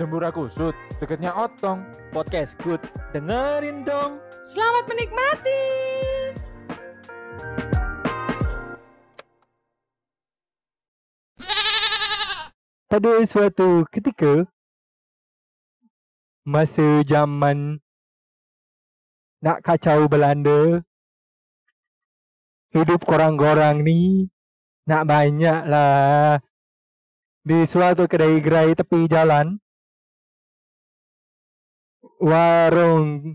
Jembura Kusut, deketnya Otong. Podcast Good. Dengerin dong. Selamat menikmati. Pada suatu ketika masa zaman nak kacau Belanda hidup korang-korang ni nak banyak lah di suatu kedai gerai tepi jalan warung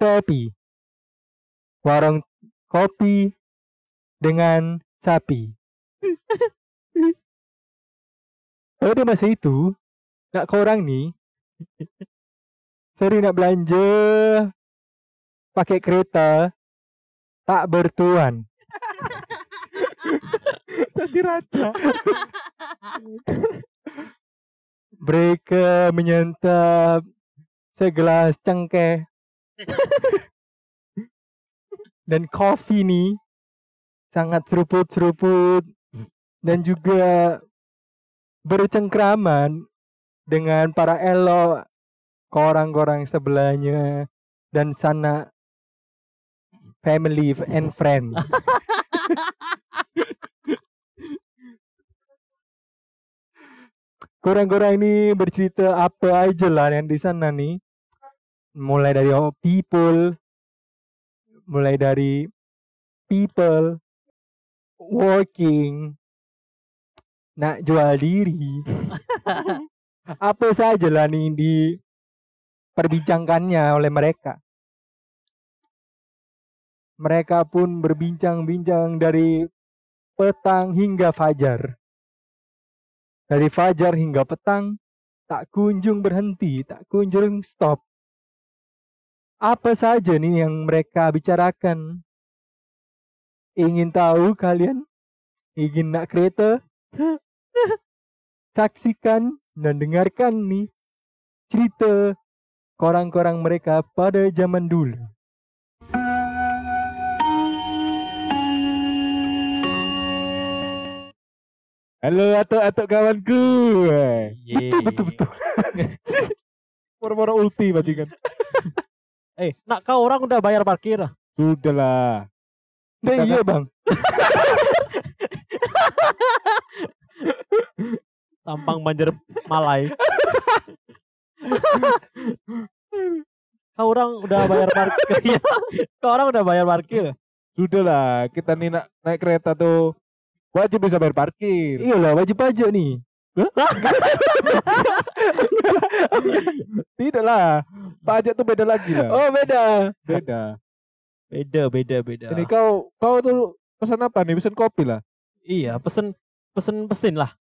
tepi warung kopi dengan sapi. Pada masa itu nak korang ni sering nak belanja pakai kereta tak bertuan. Jadi raja. mereka menyantap segelas cengkeh dan kopi ni sangat seruput-seruput dan juga bercengkraman dengan para elok orang-orang sebelahnya dan sana family and friend. Korang-korang ini bercerita apa aja lah yang di sana nih. Mulai dari people, mulai dari people, working, nak jual diri. apa saja lah nih diperbincangkannya oleh mereka. Mereka pun berbincang-bincang dari petang hingga fajar. Dari fajar hingga petang, tak kunjung berhenti, tak kunjung stop. Apa saja nih yang mereka bicarakan? Ingin tahu kalian? Ingin nak kereta? Saksikan dan dengarkan nih cerita korang-korang mereka pada zaman dulu. Halo atuk-atuk kawanku. Betul betul betul. Moro-moro ulti bajingan. Eh, nak kau orang udah bayar parkir ah? Sudahlah. Nah, iya bang. Tampang banjir Malai. kau orang udah bayar parkir. Kau orang udah bayar parkir. Sudahlah, kita nih naik kereta tuh wajib bisa bayar parkir. Iyalah wajib pajak nih. Tidak lah. Pajak tuh beda lagi lah. Oh beda. Beda. Beda, beda, beda. Ini kau kau tuh pesan apa nih? Pesan kopi lah. Iya, pesen pesen pesin lah.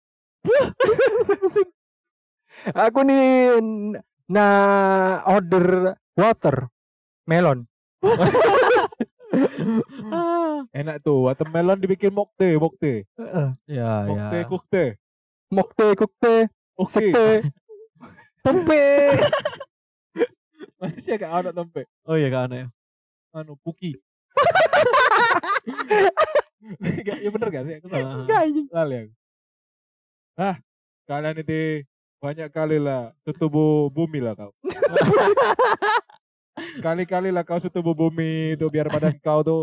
Aku nih n- nah order water melon. Ah, Enak tuh, watermelon dibikin mokte, mokte. Heeh. ya, Mokte, ya. kukte. Mokte kukte Oke. sekte tempe. Malaysia gak ada tempe. Oh iya kan ya. Anu, puki. Gak, ya bener gak sih? Aku salah. Ah. Enggak anjing. Lali aku. Ah, kalian itu banyak kali lah setubuh bumi lah kau. Kali-kali lah kau setubuh bumi itu biar badan kau tuh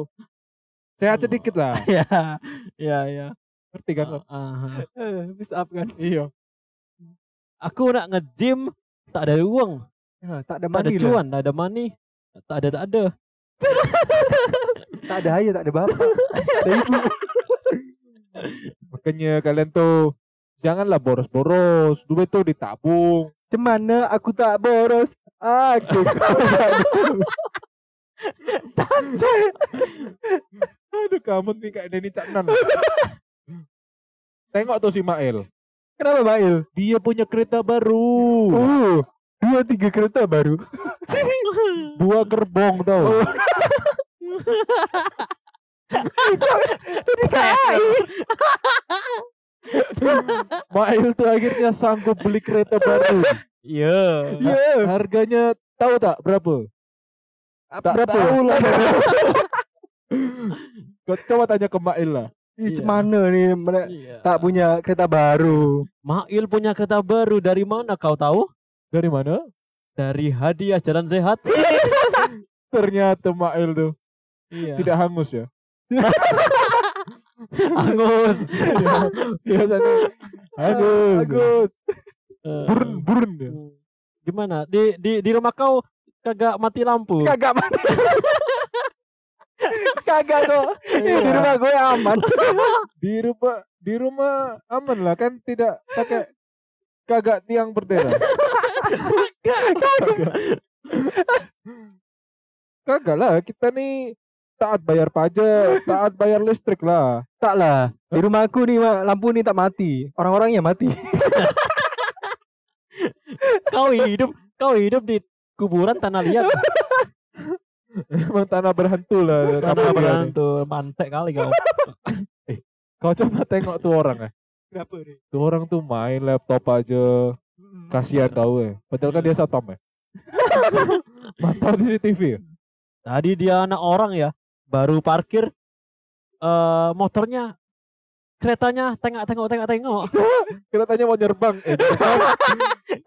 sehat sedikit lah. Ya, ya, ya. Ngerti kan? Ah. Eh, Bis up kan. Iya. Aku nak nge-gym tak ada uang, Ya, tak ada tak ada money lah. cuan, tak ada money, tak ada tak ada. Tak ada ayah, tak ada bapak. tak ada ibu. Makanya kalian tuh janganlah boros-boros. Duit tuh ditabung. Cemana aku tak boros. Aku Aduh kamu nih kayak Denny Caknan. Tengok tuh si Mael. Kenapa Mail? Dia punya kereta baru. Oh, dua tiga kereta baru. Dua gerbong tau. Oh. Mael tuh akhirnya sanggup beli kereta baru. Iya. Iya. Harganya tahu tak berapa? Tak Berapa? tahu lah. Kau coba tanya ke Mael lah. Ih, Iya. mana nih mereka Iya. tak punya kereta baru. Mail punya kereta baru dari mana kau tahu? Dari mana? Dari hadiah jalan sehat. Ternyata Mail tuh iya. tidak hangus ya. Angus. Biasanya hangus. Bagus. Eh, Burun, burun ya. Gimana? Di di di rumah kau kagak mati lampu? Kagak mati. Kagak kok. Iya. Di rumah gue aman. Di rumah di rumah aman lah kan tidak pakai kagak tiang berdera. Kagak. Kagak lah, kita nih taat bayar pajak, taat bayar listrik lah. Tak lah. Di rumah aku nih Mak, lampu nih tak mati. Orang-orangnya mati. Kau hidup kau hidup di kuburan tanah liat. Emang tanah berhantu lah. tanah berhantu. Mantek kali kau. Kau coba tengok tuh orang ya. Kenapa nih? Tuh orang tuh main laptop aja. Kasihan tau ya. Padahal kan dia satpam ya. Mantau CCTV ya. Tadi dia anak orang ya, baru parkir eh motornya keretanya tengok tengok tengok tengok Kita tanya mau nyerbang. Eh,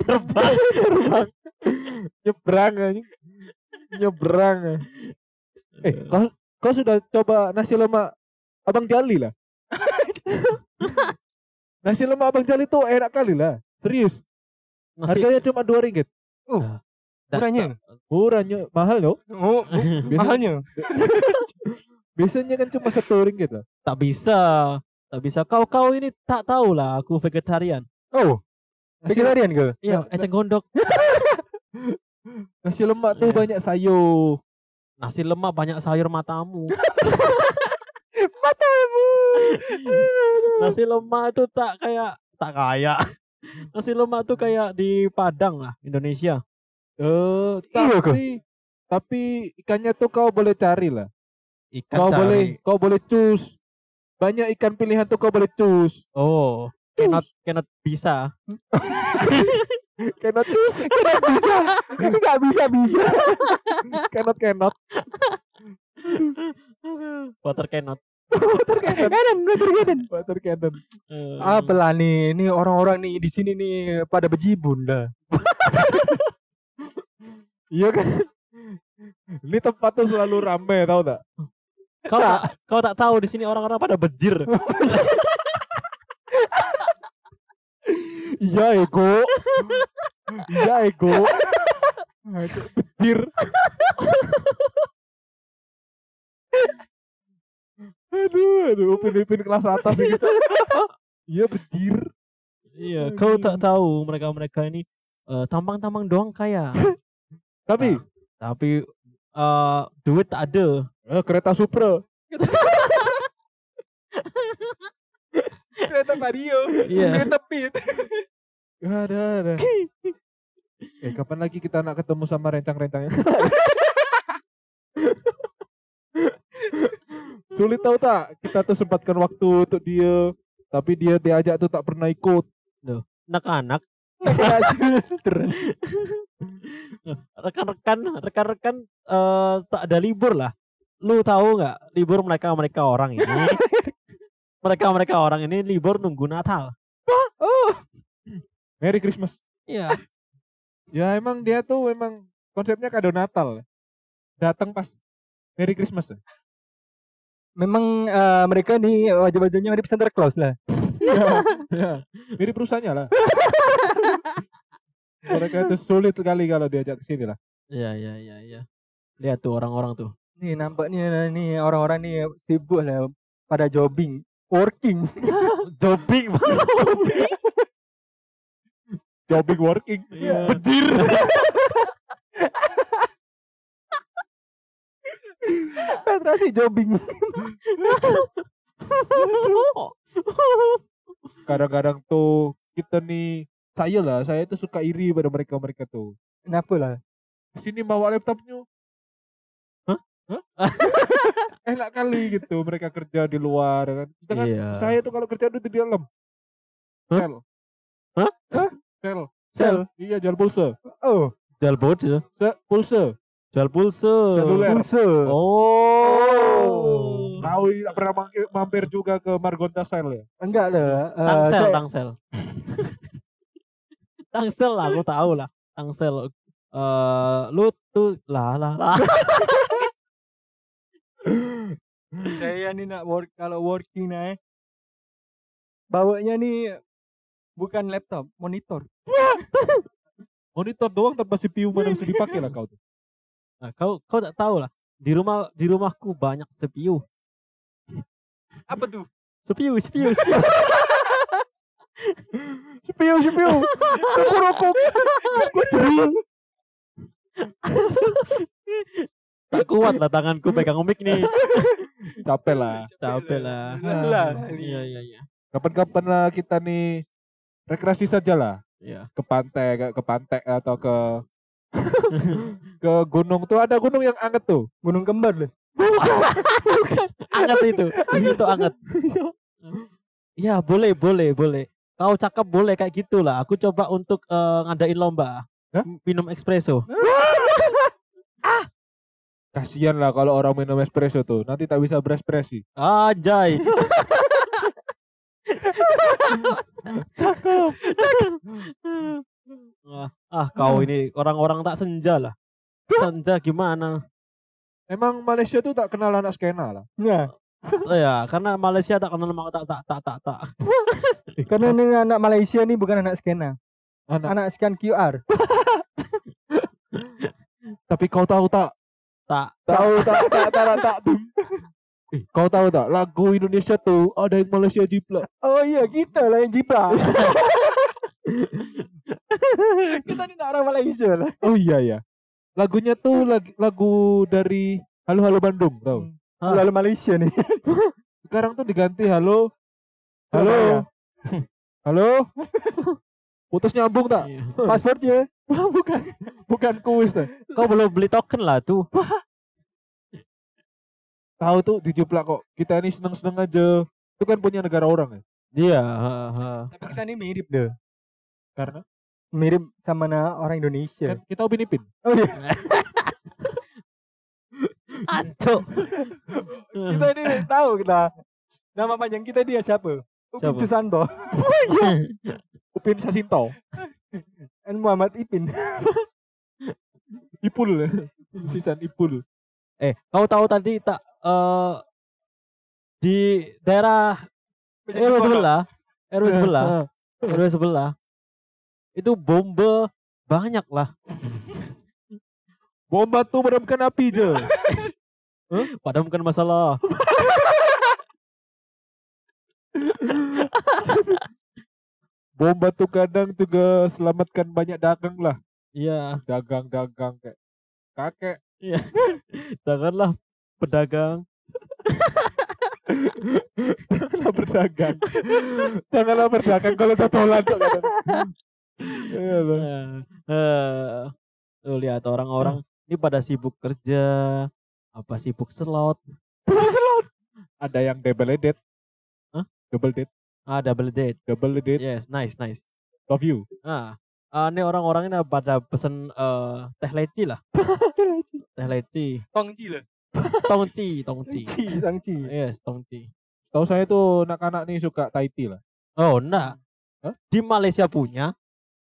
terbang nyebrang. nyebrang anjing. Nyebrang. Eh, kau, kau sudah coba nasi lemak Abang Jali lah. nasi lemak Abang Jali tuh enak kali lah. Serius. Nasi- Harganya cuma dua ringgit. da- Murahnya. Murahnya mahal loh. Oh, Biasanya, mahalnya. biasanya kan cuma satu ringgit lah. tak bisa tak bisa kau kau ini tak tahu lah aku vegetarian Oh, vegetarian ke? iya eceng gondok nasi lemak tuh Iya. banyak sayur. nasi lemak banyak sayur matamu Matamu. nasi lemak itu tak kayak tak kayak nasi lemak tuh kayak di Padang lah Indonesia Eh, tapi tapi ikannya tuh kau boleh cari lah. ikan Kau cari. boleh kau boleh cus. Banyak ikan pilihan tuh kau boleh cus. oh cannot cannot bisa Cannot cus. Tidak bisa. Enggak bisa bisa. Cannot cannot. water cannot Kanan, betul kanan. Water cannon. Eh, Apalah nih, ini orang-orang nih di sini nih pada bejibun dah. Iya kan? Ini tempat tuh selalu rame tau tak? kau tak kau tak tahu di sini orang-orang pada bejir Iya ego. Iya ego. Aduh, Bejir. aduh, aduh, upin-upin kelas atas gitu. Iya bejir. iya kau tak tahu mereka-mereka ini eh, tampang-tampang doang kaya Tapi tapi eh, duit tak ada eh, kereta Supra. Kereta Vario. Iya. Kereta Pit. Ada, ada. Eh, kapan lagi kita nak ketemu sama rencang-rencangnya? Sulit tahu tak? Kita tuh sempatkan waktu untuk dia, tapi dia diajak tuh tak pernah ikut. anak-anak Children. rekan-rekan rekan-rekan eh, tak ada libur lah lu tahu nggak libur mereka mereka orang ini mereka mereka orang ini libur nunggu Natal Merry Christmas. iya Ya emang dia tuh memang konsepnya kado Natal. Datang pas Merry Christmas. ya? Memang eh, mereka nih wajah-wajahnya mirip Santa Claus lah. ya, ya. Mirip perusahaannya lah. Mereka itu sulit sekali kalau diajak ke sini lah. iya iya iya iya lihat tuh orang-orang tuh Nih nampaknya nih orang-orang nih sibuk lah pada jobbing, working. jobbing Jobbing working. Iya. Bejir. Petrasi jobbing. Kadang-kadang tuh kita nih saya lah, saya tuh suka iri pada mereka-mereka tuh. Kenapa lah? Sini bawa laptopnya. Hah? Hah? Enak kali gitu mereka kerja di luar kan. Sedangkan Iya. saya tuh kalau kerja tuh di dalam. Hah? Sel. Hah? Sel. Sel. Iya jual pulsa. Oh, jual bot Se pulsa. jual pulsa Seluler. pulsa. oh Tahu tak pernah mampir, mampir juga ke Margonda Style ya. Enggak lah. eh, Tangsel, saya- tangsel. tangsel lah, aku tahu lah. Tangsel. Eh, lu tuh lah lah lah. saya nih nak work kalau working nah eh, bawanya nih bukan laptop, monitor. Monitor doang tanpa CPU mana bisa dipakai lah kau tuh. Nah, kau kau tak tahu lah. Di rumah di rumahku banyak CPU. Apa tuh? CPU, CPU, CPU. CPU, CPU. Cukup rokok. Gue curi. tak kuat lah tanganku pegang mic nih. Capek lah. Capek lah. Lah, Iya, iya, iya. Kapan-kapan lah kita nih rekreasi saja lah. Iya. Ke pantai, ke, ke pantai atau ke ke gunung tuh ada gunung yang anget tuh. Gunung kembar lah. Anget itu. Itu anget. Ya, boleh, boleh, boleh. Kau cakep boleh kayak gitulah. Aku coba untuk eh, ngadain lomba. Hah? Minum espresso. Kasihan lah kalau orang minum espresso tuh. Nanti tak bisa berespresi. Anjay. Cakep. ah, ah, kau ini orang-orang tak senja lah. Senja gimana? Emang Malaysia tuh tak kenal anak skena lah. Nah, Oh ya, karena Malaysia tak kenal nama tak tak tak tak tak. karena ini anak Malaysia nih bukan anak skena. Anak. Anak scan QR. Tapi kau tahu tak? Tak. Tahu tak? Tak, tak, tak, tak. Eh, kau tahu tak? Lagu Indonesia tuh ada yang Malaysia jiplak. Oh iya, kita lah yang jiplak. kita nak orang Malaysia lah. Oh iya ya. Lagunya tuh lag- lagu dari Halo Halo Bandung, tau? Ah. Lalu Malaysia nih. Sekarang tuh diganti Halo. Halo. Halo. Putus nyambung tak? Iya. Pasportnya. bukan. Bukan kuis tuh. Kau belum beli token lah tuh. Tahu tuh dijuplak kok. Kita ini seneng-seneng aja. Itu kan punya negara orang ya. Iya. ha, ha. Tapi kita nih mirip deh. Karena Mirip sama na orang Indonesia. kan kita Upin Ipin. Oh iya. Ancuk. kita ini tahu kita. Nama panjang kita dia siapa? Upin Siapa? Susanto. Upin Sasinto. Dan Muhammad Ipin. Ipul. Sisan Ipul. Eh, kau tahu tadi tak eh di daerah RW sebelah, RW sebelah, Ah, RW sebelah itu bombe banyak lah. Bom batu meredamkan api je. Padahal bukan masalah. Bom batu kadang juga selamatkan banyak dagang lah. Iya, Dagang-dagang kayak kakek. janganlah pedagang. Janganlah berdagang. Janganlah berdagang kalau totolan kok kadang. Iya. Eh, eh, tuh lihat orang-orang ini pada sibuk kerja, apa sibuk slot, Ada yang double date. Hah? Double date. ah double date. Double date. Yes, nice, nice. Love you. Ah, ah, ini orang-orang ini pada pesen eh, teh leci lah. teh leci. Tongji lah. Tongci, tongci. Tongji, Tongji. Yes, tongci. Tahu saya tuh anak-anak nih suka Thai tea lah. Oh, enggak. Hah? Di Malaysia punya,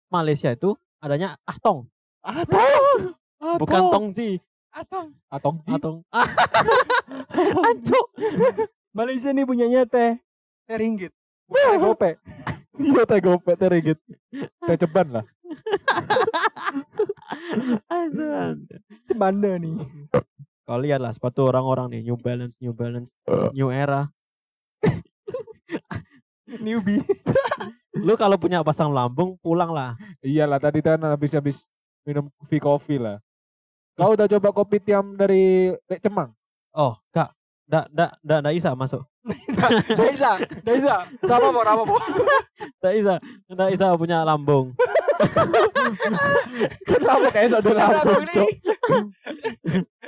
Malaysia itu adanya ahtong, Atong. bukan tongci. Atong. Atong ji. Atong. Ah, Ancuk. Malaysia nih punyanya teh. Teh ringgit. Bukan teh gopek. Iya teh gopek teh ringgit. Teh ceban lah. Aduh. Cemanda nih. Kau lihatlah sepatu orang-orang nih, New Balance, New Balance, New Era. Newbie. Lu kalau punya pasang lambung, pulang lah. Iyalah tadi kan habis-habis minum kopi kopi lah. Kau udah coba kopi tiam dari Lek Cemang? Oh, kak, ndak, ndak, ndak, ndak bisa masuk. Dah bisa. Dah bisa. Gak apa-apa, gak apa-apa. Ndak bisa, ndak bisa punya lambung. Kenapa kayak sok udah lambung. Cok?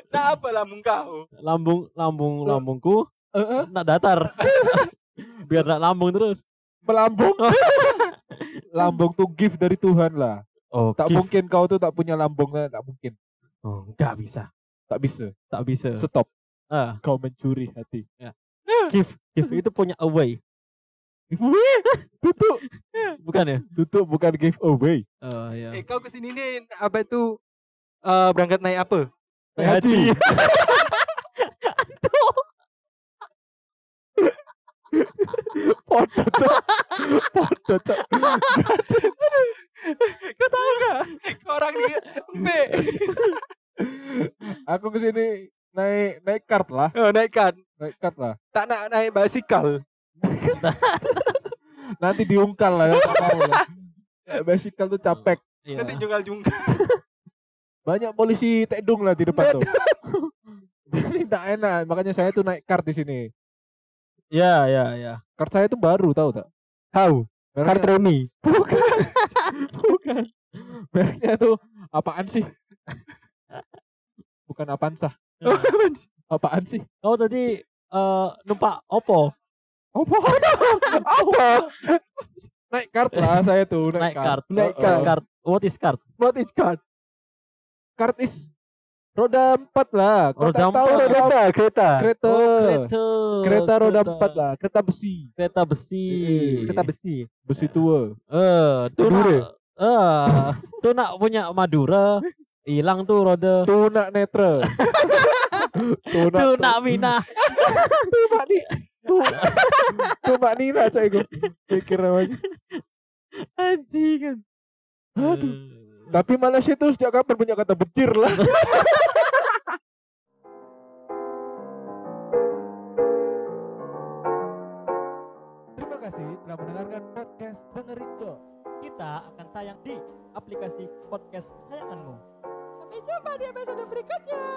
Nah apa lambung kau? Lambung, lambung, lambungku, Heeh, ndak datar. Biar ndak lambung terus. melambung. lambung tuh gift dari Tuhan lah. Oh, Tak gift. mungkin kau tuh tak punya lambung, eh, tak mungkin. Oh, nggak bisa, Tak bisa. tak bisa. Stop. Ah, Kau mencuri hati. give give itu punya away. Tutup, Bukan ya? tutup bukan giveaway. Oh iya. Eh kau ke sini nih apa itu eh berangkat naik apa? Naik haji. Podo cok. Podo cok. Kau tahu gak? Orang nih embe. Aku ke sini naik naik kart lah, Oh, naik kan. naik kart lah. Tak nak naik basikal. Nanti diungkal lah, ya, Bicycle tuh capek. Iya. Nanti jungkal-jungkal. Banyak polisi tedung lah di depan tuh. Jadi tak enak, makanya saya tuh naik kart di sini. Iya, iya, iya. Kart saya tuh baru tahu tak? Tahu. Kart Remi. Bukan. Bukan. Mereknya tuh apaan sih? Bukan Avanza. Apaan sih? Kau tadi eh numpak Oppo Apa? Apa? naik kart lah saya tuh, naik kart. Naik Oh, Kart. oh. kart. What is kart? What is kart? Kart is roda empat lah. Kau Roda tak tahu empat. roda Kereta, kereta. kereta. Oh, kereta. Kereta roda empat lah, kereta besi. Kereta besi. Kereta besi. Besi tua. Eh, tuh Madura. nak, eh, tuh nak punya Madura, hilang tuh roda. Tunak netra. Tunak. Tuh nak Mina. Tumak ni. Tu. Tumak Nina cak itu. Pikir namanya. Anjing kan. Aduh. Tapi Malaysia tuh sejak kapan punya kata becir lah. Terima kasih telah mendengarkan podcast Dengerin Dong. Kita akan tayang di aplikasi podcast kesayanganmu. Sampai jumpa di episode berikutnya.